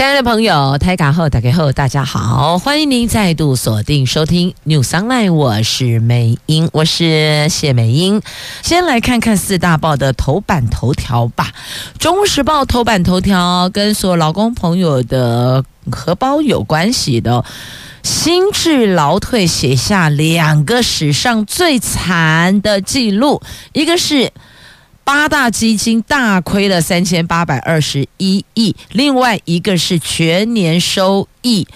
亲爱的朋友，台港后打开后，大家好，欢迎您再度锁定收听 News Online，我是美英，我是谢美英。先来看看四大报的头版头条吧。《中时报》头版头条跟所有劳工朋友的荷包有关系的，心智劳退写下两个史上最惨的记录，一个是。八大基金大亏了三千八百二十一亿，另外一个是全年收益，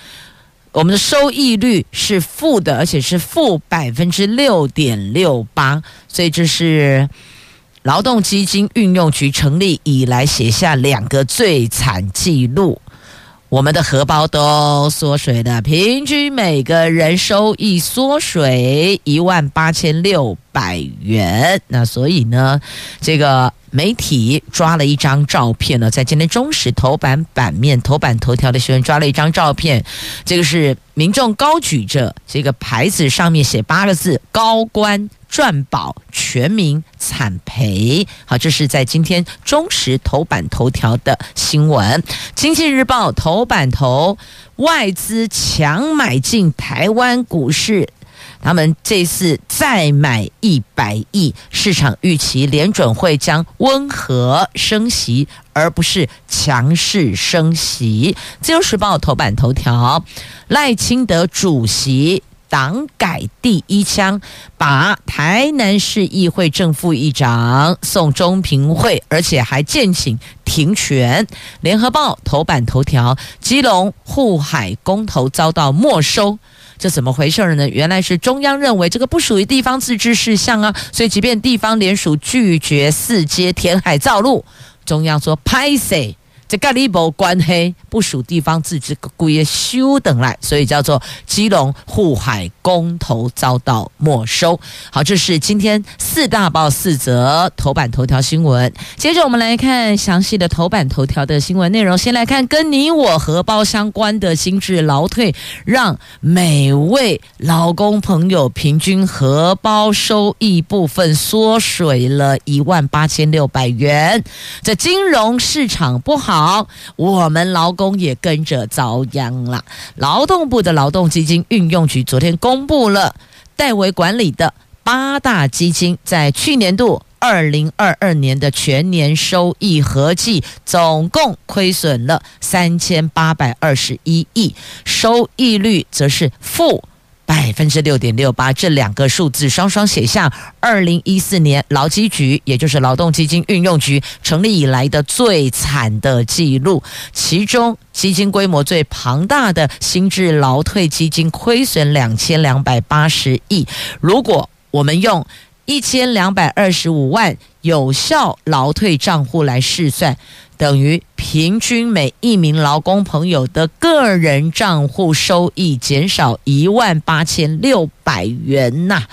我们的收益率是负的，而且是负百分之六点六八，所以这是劳动基金运用局成立以来写下两个最惨记录。我们的荷包都缩水了，平均每个人收益缩水一万八千六百元。那所以呢，这个媒体抓了一张照片呢，在今天中时头版版面头版头条的新闻抓了一张照片，这个是民众高举着这个牌子，上面写八个字：高官。赚保全民惨赔，好，这是在今天中时头版头条的新闻。经济日报头版头，外资强买进台湾股市，他们这次再买一百亿，市场预期联准会将温和升息，而不是强势升息。自由时报头版头条，赖清德主席。党改第一枪，把台南市议会正副议长送中评会，而且还建请停权。联合报头版头条：基隆护海公投遭到没收，这怎么回事呢？原来是中央认为这个不属于地方自治事项啊，所以即便地方联署拒绝四阶填海造陆，中央说拍谢。这跟你没关系，不属地方自治，故意修等来，所以叫做基隆护海公投遭到没收。好，这是今天四大报四则头版头条新闻。接着我们来看详细的头版头条的新闻内容。先来看跟你我荷包相关的新制劳退，让每位劳工朋友平均荷包收益部分缩水了一万八千六百元。这金融市场不好。好，我们劳工也跟着遭殃了。劳动部的劳动基金运用局昨天公布了代为管理的八大基金在去年度二零二二年的全年收益合计总共亏损了三千八百二十一亿，收益率则是负。百分之六点六八，这两个数字双双写下二零一四年劳基局，也就是劳动基金运用局成立以来的最惨的记录。其中，基金规模最庞大的新制劳退基金亏损两千两百八十亿。如果我们用一千两百二十五万有效劳退账户来试算。等于平均每一名劳工朋友的个人账户收益减少一万八千六百元呐、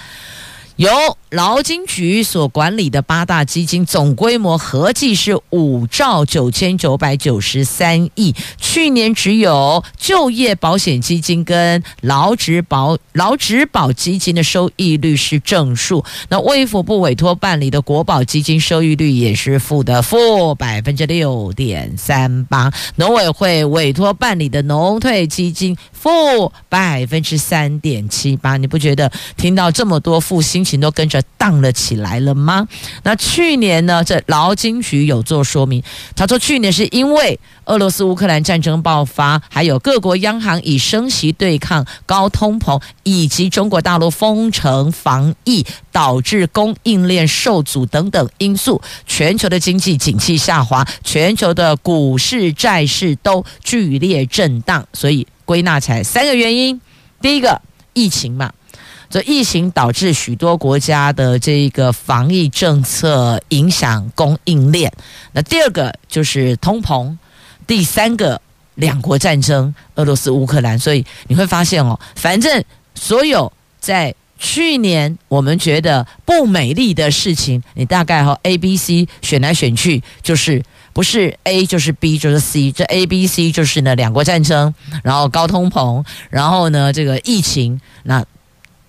有。劳金局所管理的八大基金总规模合计是五兆九千九百九十三亿，去年只有就业保险基金跟劳职保劳职保基金的收益率是正数，那卫福部委托办理的国保基金收益率也是负的，负百分之六点三八，农委会委托办理的农退基金负百分之三点七八，你不觉得听到这么多负心情？都跟着荡了起来了吗？那去年呢？这劳金局有做说明，他说去年是因为俄罗斯乌克兰战争爆发，还有各国央行以升息对抗高通膨，以及中国大陆封城防疫导致供应链受阻等等因素，全球的经济景气下滑，全球的股市债市都剧烈震荡，所以归纳起来三个原因：第一个，疫情嘛。这疫情导致许多国家的这个防疫政策影响供应链。那第二个就是通膨，第三个两国战争，俄罗斯乌克兰。所以你会发现哦，反正所有在去年我们觉得不美丽的事情，你大概和 A、B、C 选来选去，就是不是 A 就是 B 就是 C，这 A、B、C 就是呢两国战争，然后高通膨，然后呢这个疫情那。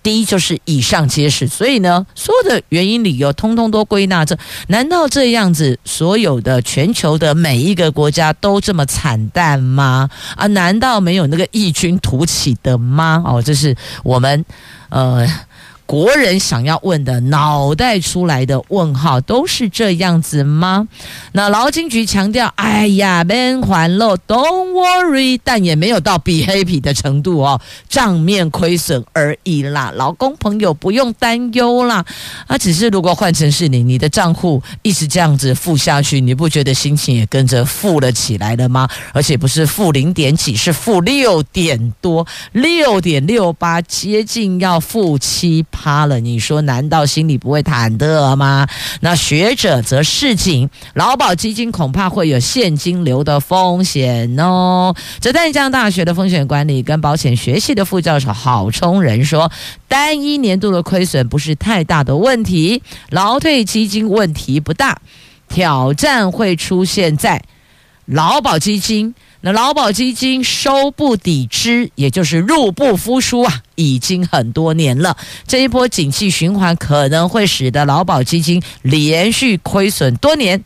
第一就是以上皆是，所以呢，所有的原因理由通通都归纳这，难道这样子所有的全球的每一个国家都这么惨淡吗？啊，难道没有那个异军突起的吗？哦，这是我们呃。国人想要问的脑袋出来的问号都是这样子吗？那劳金局强调，哎呀，免还喽，Don't worry，但也没有到比黑皮的程度哦，账面亏损而已啦，老公朋友不用担忧啦。啊，只是如果换成是你，你的账户一直这样子负下去，你不觉得心情也跟着负了起来了吗？而且不是负零点几，是负六点多，六点六八，接近要负七。趴了，你说难道心里不会忐忑吗？那学者则示警，劳保基金恐怕会有现金流的风险哦。这淡江大学的风险管理跟保险学系的副教授郝冲仁说，单一年度的亏损不是太大的问题，劳退基金问题不大，挑战会出现在劳保基金。那劳保基金收不抵支，也就是入不敷出啊，已经很多年了。这一波景气循环可能会使得劳保基金连续亏损多年，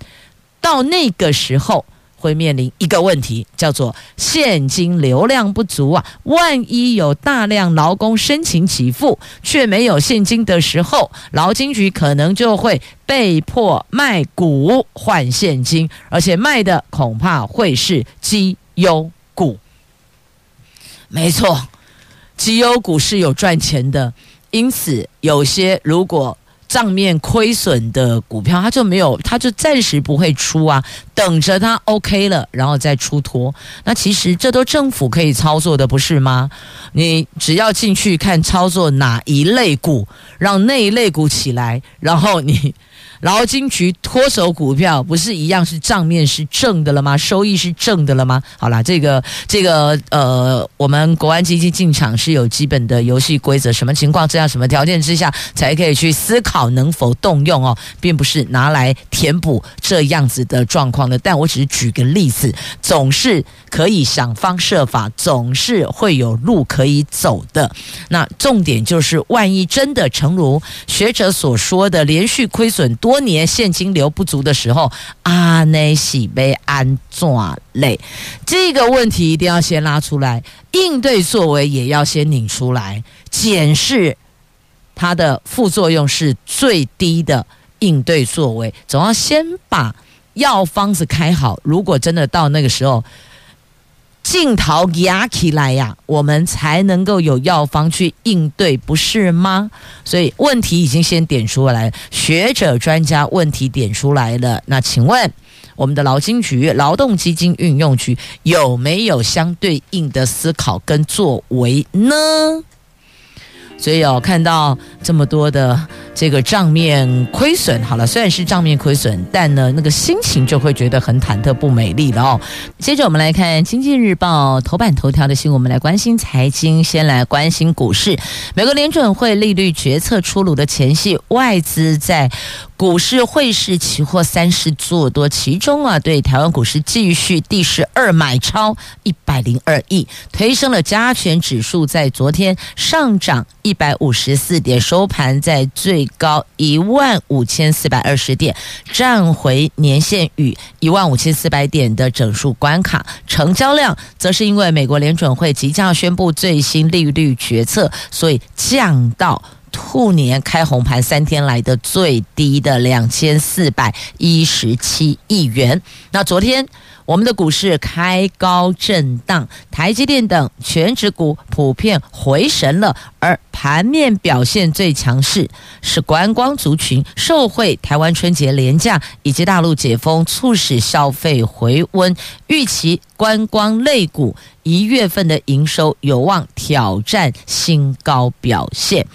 到那个时候会面临一个问题，叫做现金流量不足啊。万一有大量劳工申请给付却没有现金的时候，劳金局可能就会被迫卖股换现金，而且卖的恐怕会是基。优股，没错，绩优股是有赚钱的，因此有些如果账面亏损的股票，它就没有，它就暂时不会出啊，等着它 OK 了，然后再出脱。那其实这都政府可以操作的，不是吗？你只要进去看操作哪一类股，让那一类股起来，然后你。劳金局脱手股票不是一样是账面是正的了吗？收益是正的了吗？好啦，这个这个呃，我们国安基金进场是有基本的游戏规则，什么情况之下、什么条件之下才可以去思考能否动用哦，并不是拿来填补这样子的状况的。但我只是举个例子，总是可以想方设法，总是会有路可以走的。那重点就是，万一真的诚如学者所说的，连续亏损多。多年现金流不足的时候，阿内喜被安怎嘞？这个问题一定要先拉出来，应对作为也要先拧出来，检视它的副作用是最低的应对作为，总要先把药方子开好。如果真的到那个时候，镜头压起来呀，我们才能够有药方去应对，不是吗？所以问题已经先点出来，学者专家问题点出来了。那请问我们的劳金局、劳动基金运用局有没有相对应的思考跟作为呢？所以哦，看到这么多的这个账面亏损，好了，虽然是账面亏损，但呢，那个心情就会觉得很忐忑不美丽了哦。接着我们来看《经济日报》头版头条的新闻，我们来关心财经，先来关心股市。美国联准会利率决策出炉的前夕，外资在股市、汇市、期货三市做多，其中啊，对台湾股市继续第十二买超一百零二亿，推升了加权指数在昨天上涨。一百五十四点，收盘在最高一万五千四百二十点，站回年线与一万五千四百点的整数关卡。成交量则是因为美国联准会即将要宣布最新利率决策，所以降到兔年开红盘三天来的最低的两千四百一十七亿元。那昨天。我们的股市开高震荡，台积电等全指股普遍回神了，而盘面表现最强势是观光族群，受惠台湾春节廉价以及大陆解封，促使消费回温，预期观光类股一月份的营收有望挑战新高表现。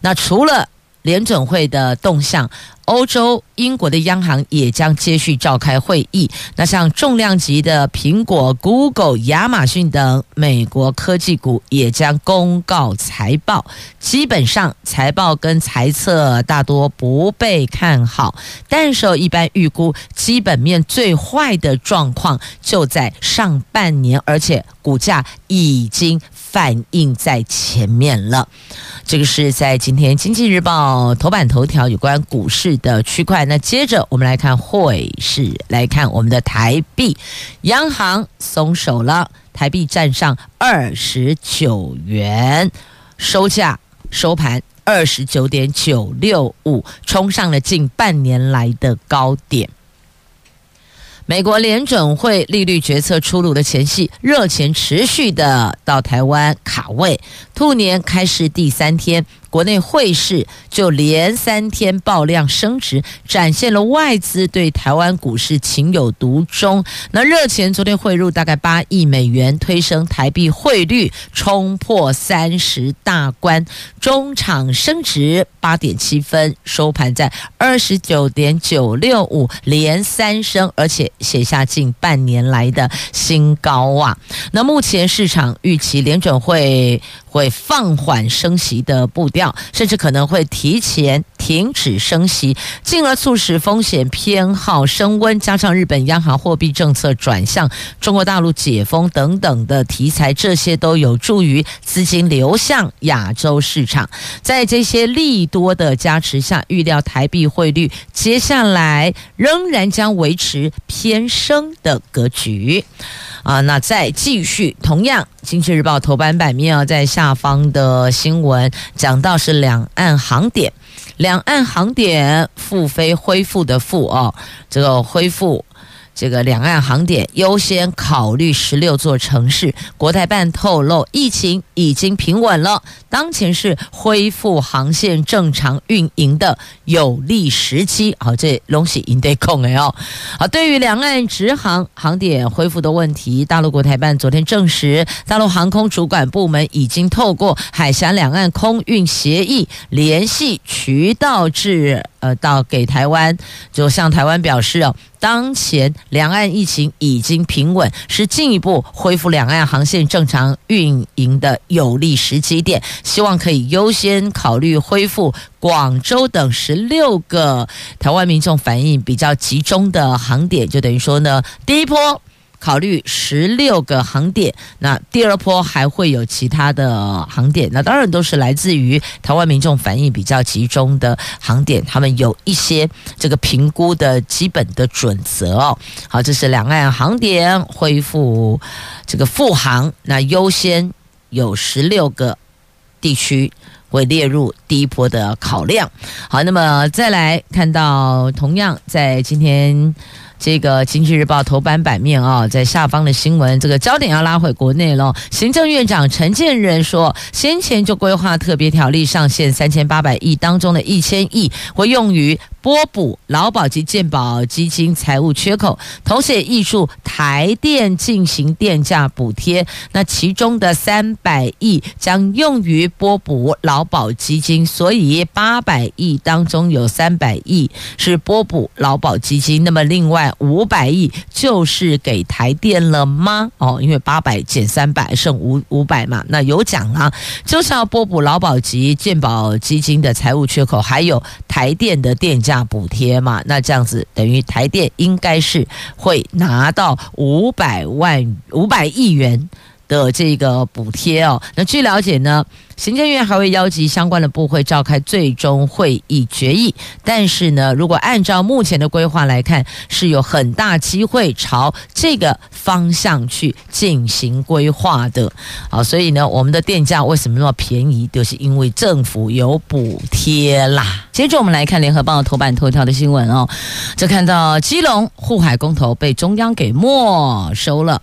那除了联准会的动向，欧洲、英国的央行也将接续召开会议。那像重量级的苹果、Google、亚马逊等美国科技股也将公告财报。基本上财报跟财测大多不被看好，但是一般预估基本面最坏的状况就在上半年，而且股价已经反映在前面了。这个是在今天《经济日报》头版头条有关股市的区块。那接着我们来看汇市，来看我们的台币，央行松手了，台币站上二十九元，收价。收盘二十九点九六五，冲上了近半年来的高点。美国联准会利率决策出炉的前夕，热钱持续的到台湾卡位，兔年开市第三天。国内汇市就连三天爆量升值，展现了外资对台湾股市情有独钟。那热钱昨天汇入大概八亿美元，推升台币汇率冲破三十大关，中场升值八点七分，收盘在二十九点九六五，连三升，而且写下近半年来的新高啊！那目前市场预期联准会会放缓升息的步调。甚至可能会提前停止升息，进而促使风险偏好升温。加上日本央行货币政策转向，中国大陆解封等等的题材，这些都有助于资金流向亚洲市场。在这些利多的加持下，预料台币汇率接下来仍然将维持偏升的格局。啊，那再继续，同样，《经济日报》头版版面啊，在下方的新闻讲到是两岸航点，两岸航点复飞恢复的复哦，这个恢复。这个两岸航点优先考虑十六座城市，国台办透露，疫情已经平稳了，当前是恢复航线正常运营的有利时机。好，这东西应得控哎哦。好，对于两岸直航航点恢复的问题，大陆国台办昨天证实，大陆航空主管部门已经透过海峡两岸空运协议联系渠道至。呃，到给台湾，就向台湾表示哦，当前两岸疫情已经平稳，是进一步恢复两岸航线正常运营的有利时机点，希望可以优先考虑恢复广州等十六个台湾民众反应比较集中的航点，就等于说呢，第一波。考虑十六个航点，那第二波还会有其他的航点，那当然都是来自于台湾民众反应比较集中的航点，他们有一些这个评估的基本的准则哦。好，这是两岸航点恢复这个复航，那优先有十六个地区会列入第一波的考量。好，那么再来看到同样在今天。这个《经济日报》头版版面啊，在下方的新闻，这个焦点要拉回国内了。行政院长陈建仁说，先前就规划特别条例上限三千八百亿当中的一千亿，会用于。拨补劳保及健保基金财务缺口，同时也挹注台电进行电价补贴。那其中的三百亿将用于拨补劳保基金，所以八百亿当中有三百亿是拨补劳保基金。那么另外五百亿就是给台电了吗？哦，因为八百减三百剩五五百嘛。那有讲啊，就是要拨补劳保及健保基金的财务缺口，还有台电的电价。价补贴嘛，那这样子等于台电应该是会拿到五百万五百亿元的这个补贴哦。那据了解呢，行政院还会邀集相关的部会召开最终会议决议，但是呢，如果按照目前的规划来看，是有很大机会朝这个方向去进行规划的。好，所以呢，我们的电价为什么那么便宜？就是因为政府有补贴啦。接着我们来看联合报头版头条的新闻哦，就看到基隆护海公投被中央给没收了。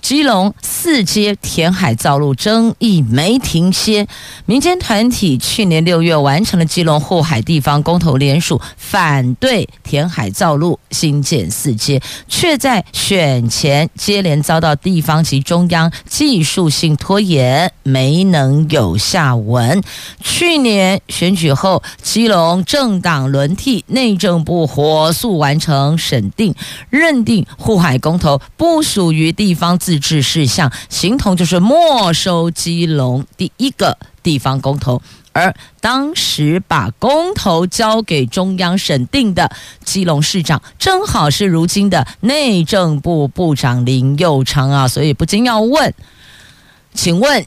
基隆四街填海造路争议没停歇，民间团体去年六月完成了基隆护海地方公投联署，反对填海造路新建四街，却在选前接连遭到地方及中央技术性拖延，没能有下文。去年选举后，基隆政党轮替，内政部火速完成审定，认定护海公投不属于地方自自治事项，形同就是没收基隆第一个地方公投，而当时把公投交给中央审定的基隆市长，正好是如今的内政部部长林右昌啊，所以不禁要问，请问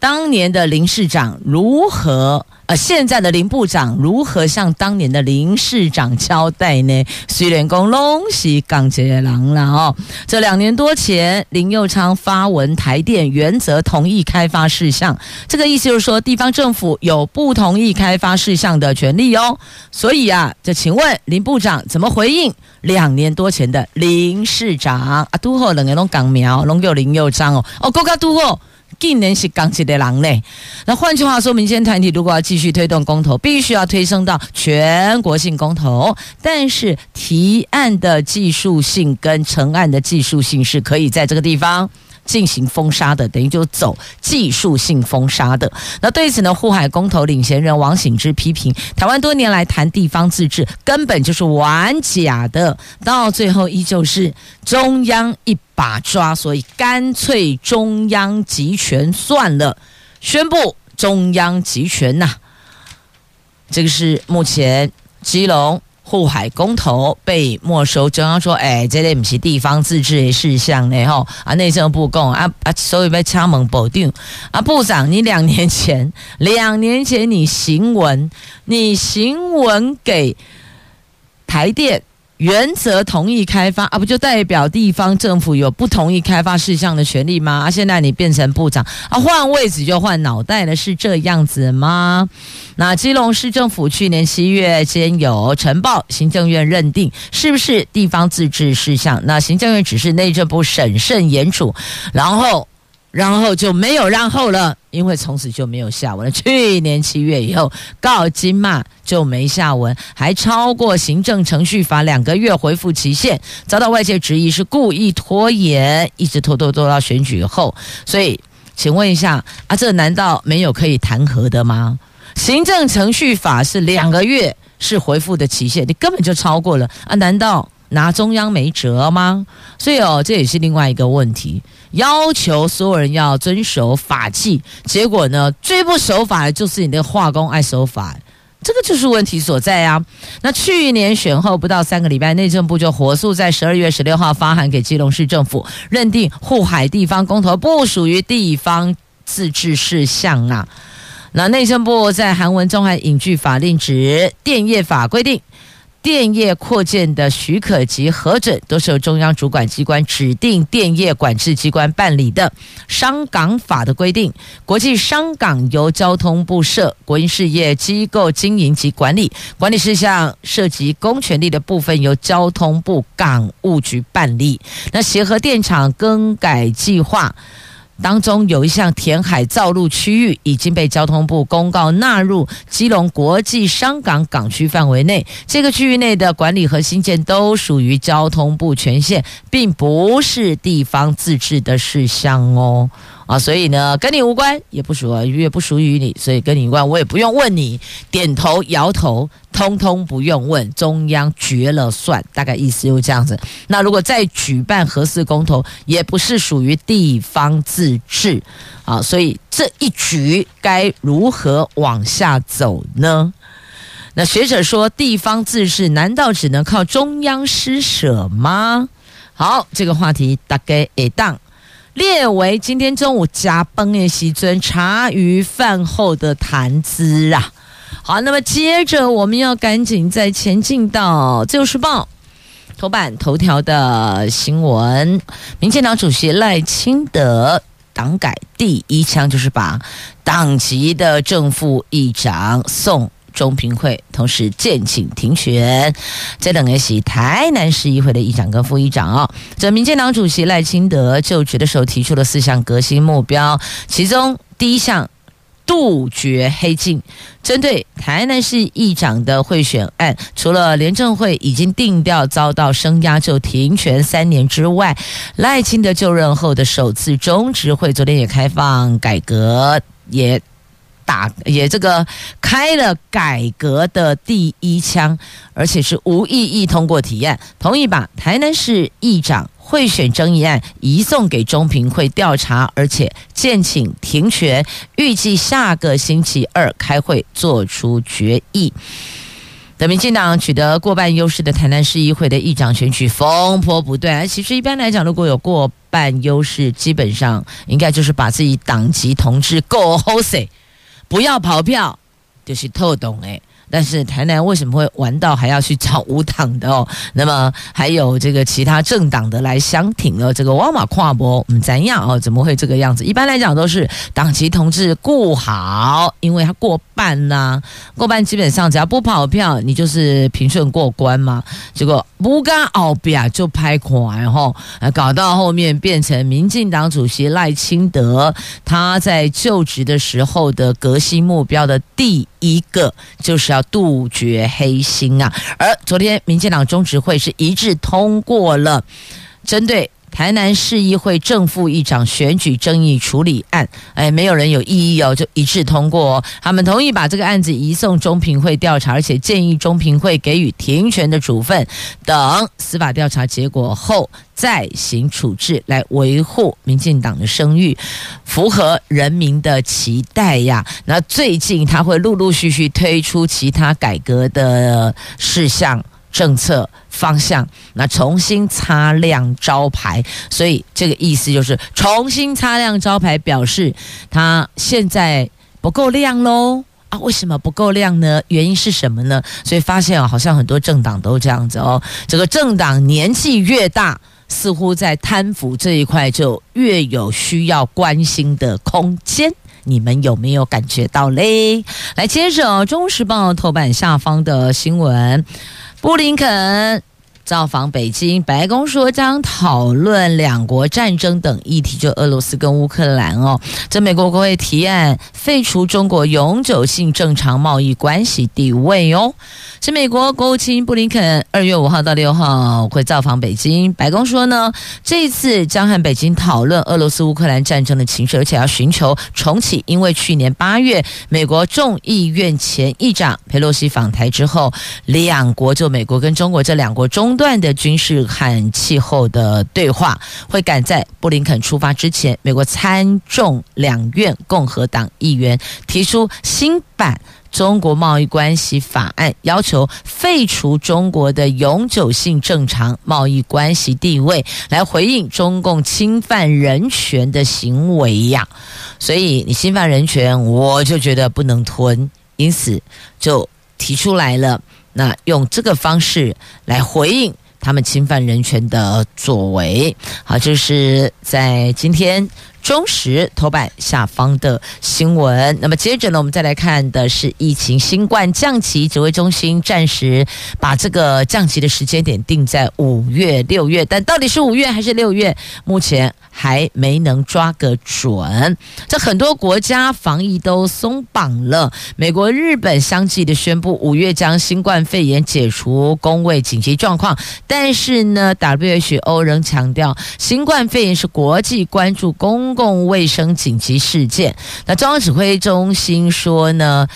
当年的林市长如何？现在的林部长如何向当年的林市长交代呢？虽然讲拢是钢铁人了哦，这两年多前，林右昌发文台电原则同意开发事项，这个意思就是说，地方政府有不同意开发事项的权利哦。所以啊，这请问林部长怎么回应两年多前的林市长啊？都好两个拢港苗，拢叫林右昌哦，哦，国家都好。今年是钢铁的狼类。那换句话说，民间团体如果要继续推动公投，必须要推升到全国性公投。但是提案的技术性跟成案的技术性是可以在这个地方进行封杀的，等于就走技术性封杀的。那对此呢，护海公投领衔人王醒之批评，台湾多年来谈地方自治根本就是玩假的，到最后依旧是中央一把抓，所以干脆中央集权算了，宣布中央集权呐、这个是目前基隆。护海公投被没收，中央说：“哎，这类不是地方自治的事项呢，吼啊，内政部讲啊啊，所以被敲门保定啊，部长，你两年前，两年前你行文，你行文给台电。”原则同意开发啊，不就代表地方政府有不同意开发事项的权利吗？啊，现在你变成部长啊，换位置就换脑袋了，是这样子吗？那基隆市政府去年七月间有呈报，行政院认定是不是地方自治事项？那行政院指示内政部审慎严处，然后。然后就没有然后了，因为从此就没有下文了。去年七月以后，告金骂就没下文，还超过行政程序法两个月回复期限，遭到外界质疑是故意拖延，一直拖拖拖到选举后。所以，请问一下啊，这难道没有可以弹劾的吗？行政程序法是两个月是回复的期限，你根本就超过了啊？难道？拿中央没辙吗？所以哦，这也是另外一个问题。要求所有人要遵守法纪，结果呢，最不守法的就是你的化工爱守法，这个就是问题所在啊。那去年选后不到三个礼拜，内政部就火速在十二月十六号发函给基隆市政府，认定护海地方公投不属于地方自治事项啊。那内政部在函文中还引据法令，指电业法规定。电业扩建的许可及核准都是由中央主管机关指定电业管制机关办理的。商港法的规定，国际商港由交通部设，国营事业机构经营及管理，管理事项涉及公权力的部分由交通部港务局办理。那协和电厂更改计划。当中有一项填海造陆区域已经被交通部公告纳入基隆国际商港港区范围内，这个区域内的管理和新建都属于交通部权限，并不是地方自治的事项哦。啊，所以呢，跟你无关，也不属于，也不属于你，所以跟你无关，我也不用问你，点头摇头，通通不用问，中央决了算，大概意思就是这样子。那如果再举办核四公投，也不是属于地方自治，啊，所以这一局该如何往下走呢？那学者说，地方自治难道只能靠中央施舍吗？好，这个话题大概也当。列为今天中午加崩的席尊茶余饭后的谈资啊！好，那么接着我们要赶紧再前进到《自由时报》头版头条的新闻。民进党主席赖清德党改第一枪就是把党籍的正副议长送中评会，同时建请停权。这等于是台南市议会的议长跟副议长哦。这民进党主席赖清德就职的时候提出了四项革新目标，其中第一项杜绝黑金。针对台南市议长的贿选案，除了廉政会已经定调遭到声押就停权三年之外，赖清德就任后的首次中执会昨天也开放改革也。打也这个开了改革的第一枪，而且是无异议通过提案，同意把台南市议长贿选争议案移送给中评会调查，而且建请停权，预计下个星期二开会做出决议。等民进党取得过半优势的台南市议会的议长选举风波不断，其实一般来讲，如果有过半优势，基本上应该就是把自己党籍同志够好势，不要跑票，就是特懂诶。但是台南为什么会玩到还要去找无党的哦？那么还有这个其他政党的来相挺哦？这个沃马跨博，嗯，怎样哦？怎么会这个样子？一般来讲都是党籍同志顾好，因为他过半呐、过半基本上只要不跑票，你就是平顺过关嘛。结果不干奥比亚就拍垮，然后搞到后面变成民进党主席赖清德他在就职的时候的革新目标的第一个就是要。杜绝黑心啊！而昨天民进党中执会是一致通过了针对台南市议会正副议长选举争议处理案，哎，没有人有异议哦，就一致通过。他们同意把这个案子移送中评会调查，而且建议中评会给予停权的处分，等司法调查结果后再行处置，来维护民进党的声誉，符合人民的期待呀。那最近他会陆陆续续推出其他改革的事项。政策方向，那重新擦亮招牌，所以这个意思就是重新擦亮招牌，表示它现在不够亮喽啊？为什么不够亮呢？原因是什么呢？所以发现啊，好像很多政党都这样子哦。这个政党年纪越大，似乎在贪腐这一块就越有需要关心的空间。你们有没有感觉到嘞？来，接着《中时报》头版下方的新闻。布林肯。造访北京，白宫说将讨论两国战争等议题，就俄罗斯跟乌克兰哦。这美国国会提案废除中国永久性正常贸易关系地位哦。是美国国务卿布林肯二月五号到六号会造访北京，白宫说呢，这次将和北京讨论俄罗斯乌克兰战争的情势，而且要寻求重启，因为去年八月美国众议院前议长佩洛西访台之后，两国就美国跟中国这两国中中断的军事和气候的对话，会赶在布林肯出发之前，美国参众两院共和党议员提出新版。中国贸易关系法案要求废除中国的永久性正常贸易关系地位，来回应中共侵犯人权的行为呀。所以你侵犯人权，我就觉得不能吞，因此就提出来了。那用这个方式来回应他们侵犯人权的作为。好，就是在今天。中时头版下方的新闻，那么接着呢，我们再来看的是疫情新冠降级，指挥中心暂时把这个降级的时间点定在五月、六月，但到底是五月还是六月，目前还没能抓个准。这很多国家防疫都松绑了，美国、日本相继的宣布五月将新冠肺炎解除公卫紧急状况，但是呢，WHO 仍强调新冠肺炎是国际关注公。公共卫生紧急事件，那中央指挥中心说呢，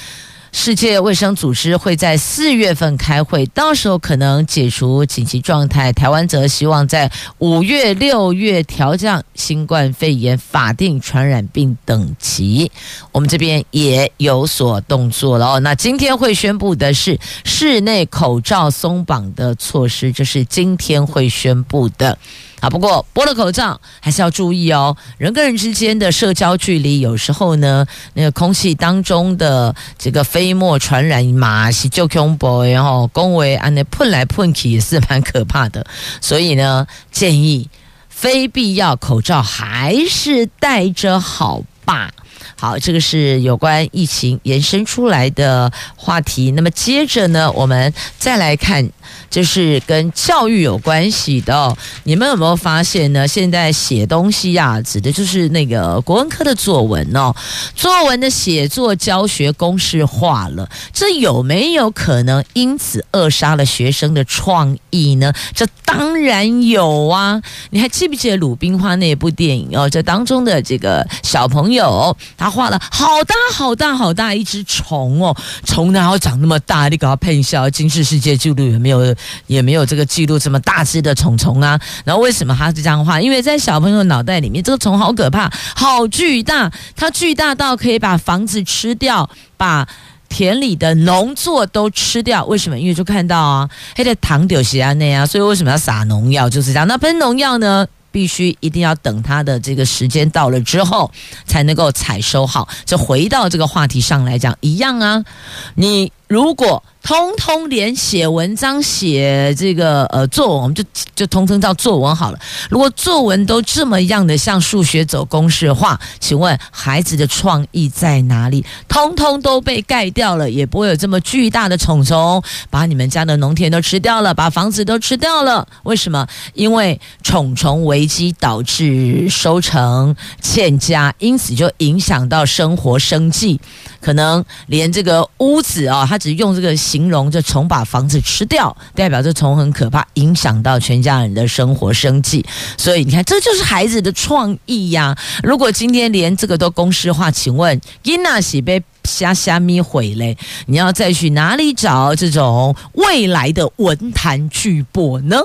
世界卫生组织会在四月份开会，到时候可能解除紧急状态。台湾则希望在五月、六月调降新冠肺炎法定传染病等级。我们这边也有所动作了哦。那今天会宣布的是室内口罩松绑的措施，这是今天会宣布的。啊，不过剥了口罩还是要注意哦。人跟人之间的社交距离，有时候呢，那个空气当中的这个飞沫传染嘛是就恐怖，然后恭维啊那喷来喷去也是蛮可怕的。所以呢，建议非必要口罩还是戴着好吧。好，这个是有关疫情延伸出来的话题。那么接着呢，我们再来看。就是跟教育有关系的，你们有没有发现呢？现在写东西呀，指的就是那个国文科的作文哦。作文的写作教学公式化了，这有没有可能因此扼杀了学生的创意呢？这当然有啊！你还记不记得《鲁冰花》那部电影哦？这当中的这个小朋友他画了好大好大好大一只虫哦，虫然后长那么大？你给他配一下，金氏世界纪录也没有也没有这个记录这么大只的虫虫啊。然后为什么他是这样画？因为在小朋友脑袋里面，这个虫好可怕，好巨大，它巨大到可以把房子吃掉，把。田里的农作都吃掉，为什么？因为就看到啊，黑的糖丢西安内啊，所以为什么要撒农药？就是这样。那喷农药呢，必须一定要等它的这个时间到了之后，才能够采收好。就回到这个话题上来讲，一样啊，你如果。通通连写文章、写这个呃作文，我们就就通通叫作文好了。如果作文都这么样的像数学走公式化，请问孩子的创意在哪里？通通都被盖掉了，也不会有这么巨大的虫虫把你们家的农田都吃掉了，把房子都吃掉了。为什么？因为虫虫危机导致收成欠佳，因此就影响到生活生计，可能连这个屋子啊、哦，只用这个。形容这虫把房子吃掉，代表这虫很可怕，影响到全家人的生活生计。所以你看，这就是孩子的创意呀。如果今天连这个都公式化，请问伊娜喜被虾虾咪毁嘞？你要再去哪里找这种未来的文坛巨擘呢？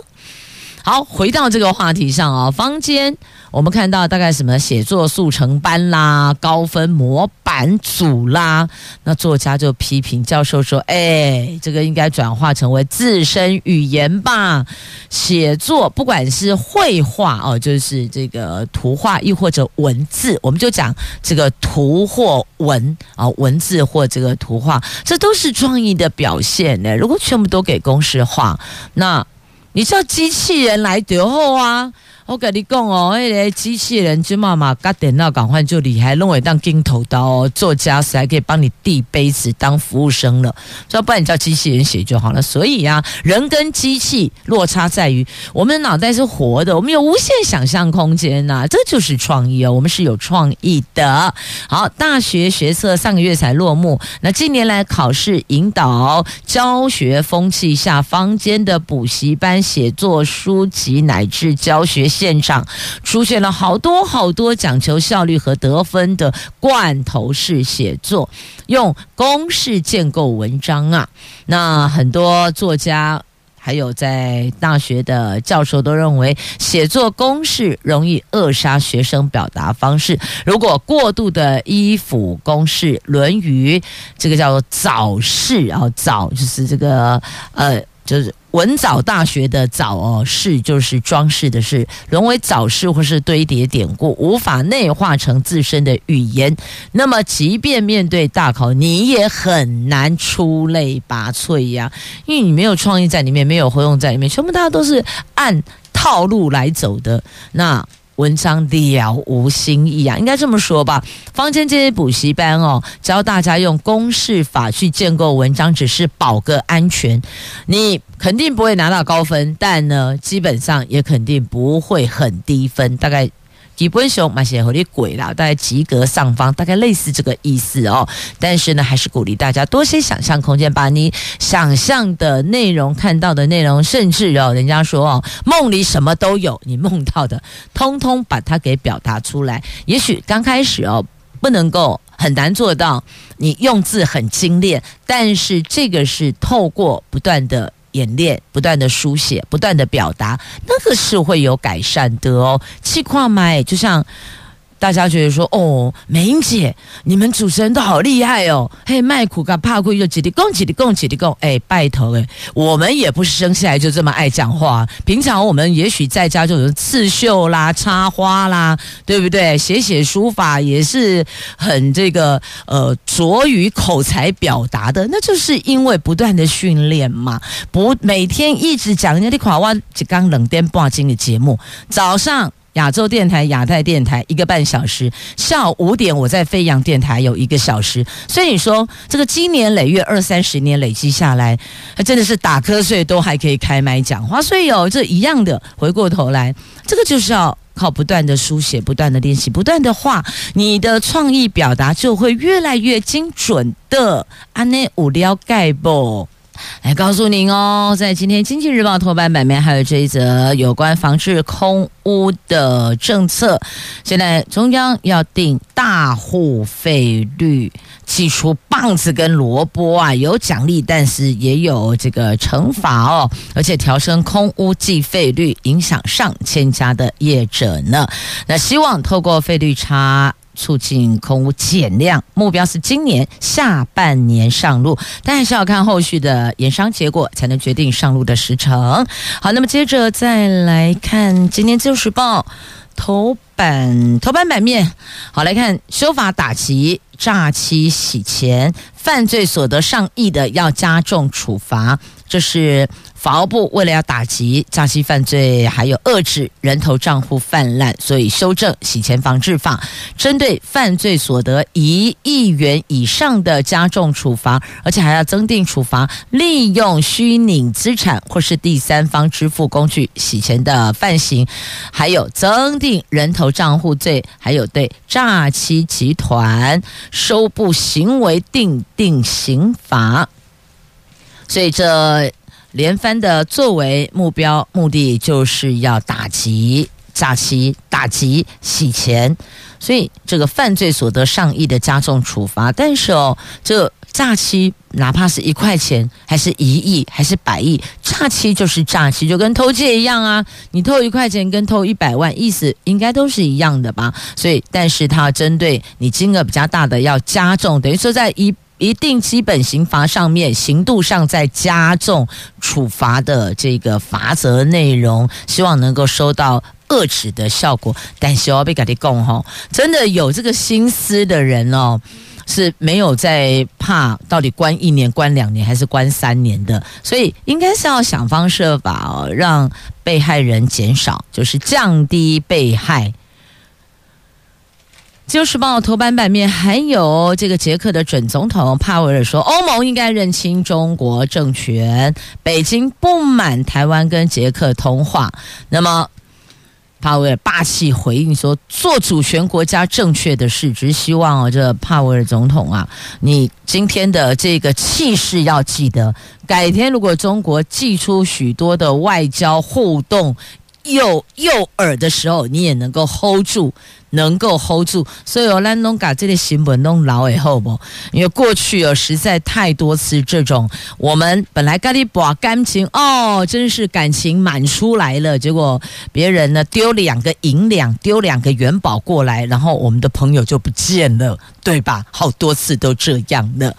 好，回到这个话题上啊，坊间。我们看到大概什么写作速成班啦、高分模板组啦，那作家就批评教授说：“哎，这个应该转化成为自身语言吧。写作不管是绘画哦，就是这个图画，亦或者文字，我们就讲这个图或文啊，文字或这个图画，这都是创意的表现呢。如果全部都给公式化，那你叫机器人来读后啊？”我跟你讲哦，那个机器人就嘛嘛，甲电脑赶快就厉害，弄会当金头刀哦，做家事还可以帮你递杯子当服务生了。说不然你叫机器人写就好了。所以、啊，人跟机器落差在于，我们的脑袋是活的，我们有无限想象空间呐、啊，这就是创意哦。我们是有创意的。好，大学学测上个月才落幕，那近年来考试引导教学风气下，坊间的补习班、写作书籍乃至教学。现场出现了好多好多讲求效率和得分的罐头式写作，用公式建构文章啊。那很多作家还有在大学的教授都认为，写作公式容易扼杀学生表达方式。如果过度的依附公式，《论语》这个叫做早式啊，早就是这个呃。就是文藻大学的藻哦，是就是装饰的是，沦为藻饰或是堆叠典故，无法内化成自身的语言。那么，即便面对大考，你也很难出类拔萃呀，因为你没有创意在里面，没有活用在里面，全部大家都是按套路来走的。那。文章了无新意啊，应该这么说吧。坊间这些补习班哦，教大家用公式法去建构文章，只是保个安全。你肯定不会拿到高分，但呢，基本上也肯定不会很低分，大概。基本上嘛写和你鬼啦，大概及格上方，大概类似这个意思哦。但是呢，还是鼓励大家多些想象空间，把你想象的内容、看到的内容，甚至哦，人家说哦，梦里什么都有，你梦到的，通通把它给表达出来。也许刚开始哦，不能够很难做到，你用字很精炼，但是这个是透过不断的。演练，不断的书写，不断的表达，那个是会有改善的哦。气矿麦就像。大家觉得说哦，美英姐，你们主持人都好厉害哦！嘿，卖苦干怕苦又几里共几里共几里共，哎，拜托哎，我们也不是生下来就这么爱讲话。平常我们也许在家就有刺绣啦、插花啦，对不对？写写书法也是很这个呃拙于口才表达的，那就是因为不断的训练嘛。不，每天一直讲人家的垮话，就刚冷电半斤的节目，早上。亚洲电台、亚太电台一个半小时，下午五点我在飞扬电台有一个小时，所以你说这个经年累月二三十年累积下来，还真的是打瞌睡都还可以开麦讲话。所以有、这一样的，回过头来，这个就是要靠不断的书写、不断的练习、不断的画，你的创意表达就会越来越精准的。安内无聊盖不？来告诉您哦，在今天《经济日报》头版版面还有这一则有关防治空屋的政策。现在中央要定大户费率，祭出棒子跟萝卜啊，有奖励，但是也有这个惩罚哦，而且调升空屋计费率，影响上千家的业者呢。那希望透过费率差。促进空污减量，目标是今年下半年上路，但还是要看后续的研商结果，才能决定上路的时程。好，那么接着再来看今天《自由时报》头版头版版面，好来看修法打击诈欺洗钱，犯罪所得上亿的要加重处罚，这是。法务部为了要打击诈欺犯罪，还有遏制人头账户泛滥，所以修正洗钱防治法，针对犯罪所得一亿元以上的加重处罚，而且还要增定处罚利用虚拟资产或是第三方支付工具洗钱的犯行，还有增定人头账户罪，还有对诈欺集团收簿行为定定刑罚，所以这。连番的作为目标，目的就是要打击诈欺、打击洗钱，所以这个犯罪所得上亿的加重处罚。但是哦，这诈欺哪怕是一块钱，还是一亿，还是百亿，诈欺就是诈欺，就跟偷窃一样啊！你偷一块钱跟偷一百万，意思应该都是一样的吧？所以，但是它针对你金额比较大的要加重，等于说在一。一定基本刑罚上面，刑度上再加重处罚的这个罚则内容，希望能够收到遏制的效果。但是我被跟你讲吼，真的有这个心思的人哦，是没有在怕到底关一年、关两年还是关三年的，所以应该是要想方设法哦，让被害人减少，就是降低被害。《自由时报》头版版面还有这个捷克的准总统帕维尔说，欧盟应该认清中国政权，北京不满台湾跟捷克通话。那么帕维尔霸气回应说，做主权国家正确的事，只希望这帕维尔总统啊，你今天的这个气势要记得，改天如果中国寄出许多的外交互动诱诱饵的时候，你也能够 hold 住。能够 hold 住，所以我咱拢把这类新闻弄老以后不，因为过去有实在太多次这种，我们本来跟你把感情哦，真是感情满出来了，结果别人呢丢两个银两，丢两个元宝过来，然后我们的朋友就不见了，对吧？好多次都这样的。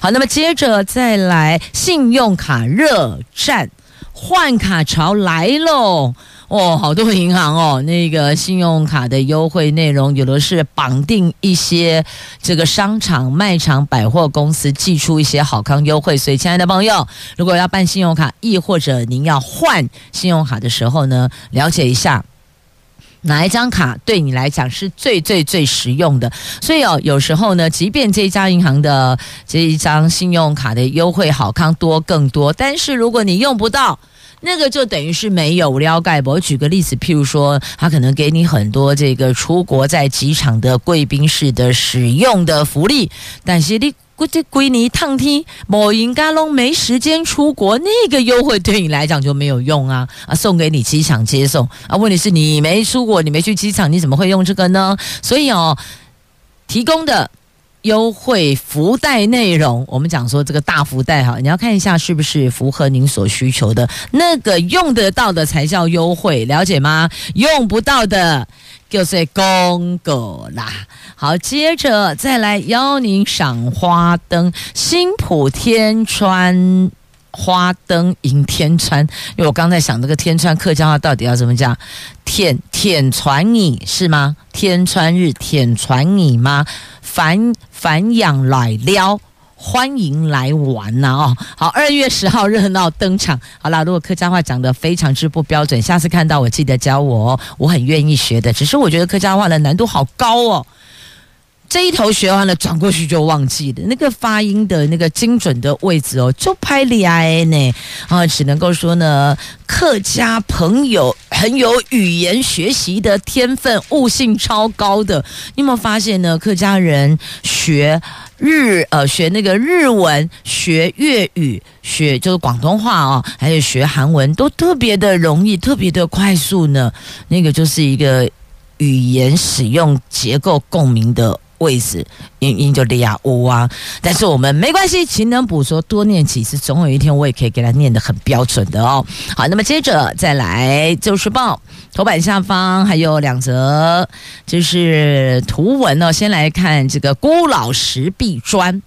好，那么接着再来，信用卡热战，换卡潮来喽。哦，好多银行哦，那个信用卡的优惠内容，有的是绑定一些这个商场、卖场、百货公司寄出一些好康优惠。所以，亲爱的朋友，如果要办信用卡，亦或者您要换信用卡的时候呢，了解一下哪一张卡对你来讲是最最最实用的。所以哦，有时候呢，即便这家银行的这一张信用卡的优惠好康多更多，但是如果你用不到。那个就等于是没有了解。我举个例子，譬如说，他可能给你很多这个出国在机场的贵宾室的使用的福利，但是你估计归你一趟天，某银嘎拢没时间出国，那个优惠对你来讲就没有用啊！啊，送给你机场接送啊，问题是你没出国，你没去机场，你怎么会用这个呢？所以哦，提供的。优惠福袋内容，我们讲说这个大福袋哈，你要看一下是不是符合您所需求的，那个用得到的才叫优惠，了解吗？用不到的就是公狗啦。好，接着再来邀您赏花灯，新埔天川。花灯迎天川，因为我刚才想这个天川客家话到底要怎么讲？天天传你是吗？天川日天传你吗？反反养来撩，欢迎来玩呐！哦，好，二月十号热闹登场。好啦，如果客家话讲得非常之不标准，下次看到我记得教我哦，我很愿意学的。只是我觉得客家话的难度好高哦。这一头学完了，转过去就忘记了那个发音的那个精准的位置哦，就拍厉害呢啊！只能够说呢，客家朋友很有语言学习的天分，悟性超高的。你有没有发现呢？客家人学日呃学那个日文、学粤语、学就是广东话哦，还有学韩文，都特别的容易，特别的快速呢。那个就是一个语言使用结构共鸣的位置，因因就利亚乌啊。但是我们没关系，勤能补拙，多念几次，总有一天我也可以给他念得很标准的哦。好，那么接着再来《就是报》头版下方还有两则，就是图文哦。先来看这个孤老石壁砖，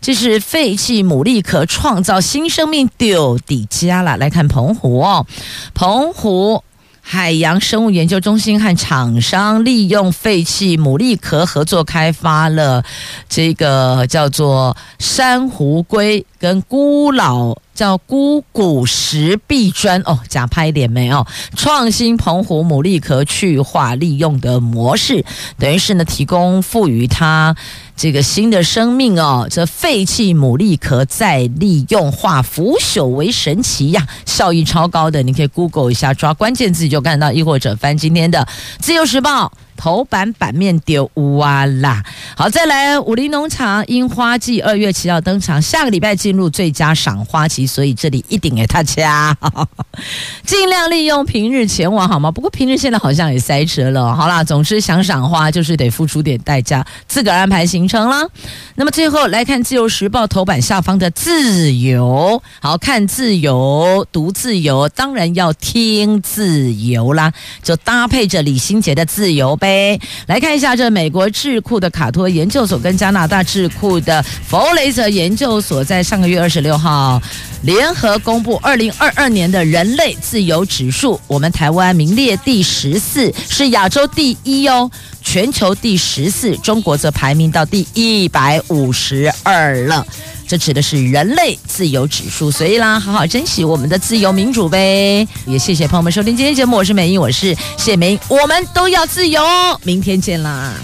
这是废弃牡蛎壳创造新生命丢底加了。来看澎湖哦，澎湖。海洋生物研究中心和厂商利用废弃牡蛎壳合作开发了这个叫做珊瑚龟跟孤老。叫孤骨石壁砖哦，假拍脸没哦？创新澎湖牡蛎壳去化利用的模式，等于是呢，提供赋予它这个新的生命哦。这废弃牡蛎壳再利用化腐朽为神奇呀，效益超高的。你可以 Google 一下，抓关键字就看到，亦或者翻今天的《自由时报》。头版版面丢哇啦！好，再来武林农场樱花季二月七号登场，下个礼拜进入最佳赏花期，所以这里一定给大家 尽量利用平日前往好吗？不过平日现在好像也塞车了。好啦，总之想赏花就是得付出点代价，自个儿安排行程啦。那么最后来看自由时报头版下方的自由，好看自由读自由，当然要听自由啦，就搭配着李心洁的自由。来看一下，这美国智库的卡托研究所跟加拿大智库的弗雷泽研究所在上个月二十六号联合公布二零二二年的人类自由指数，我们台湾名列第十四，是亚洲第一哦，全球第十四，中国则排名到第一百五十二了。指的是人类自由指数，所以啦，好好珍惜我们的自由民主呗。也谢谢朋友们收听今天节目，我是美英，我是谢明，我们都要自由。明天见啦。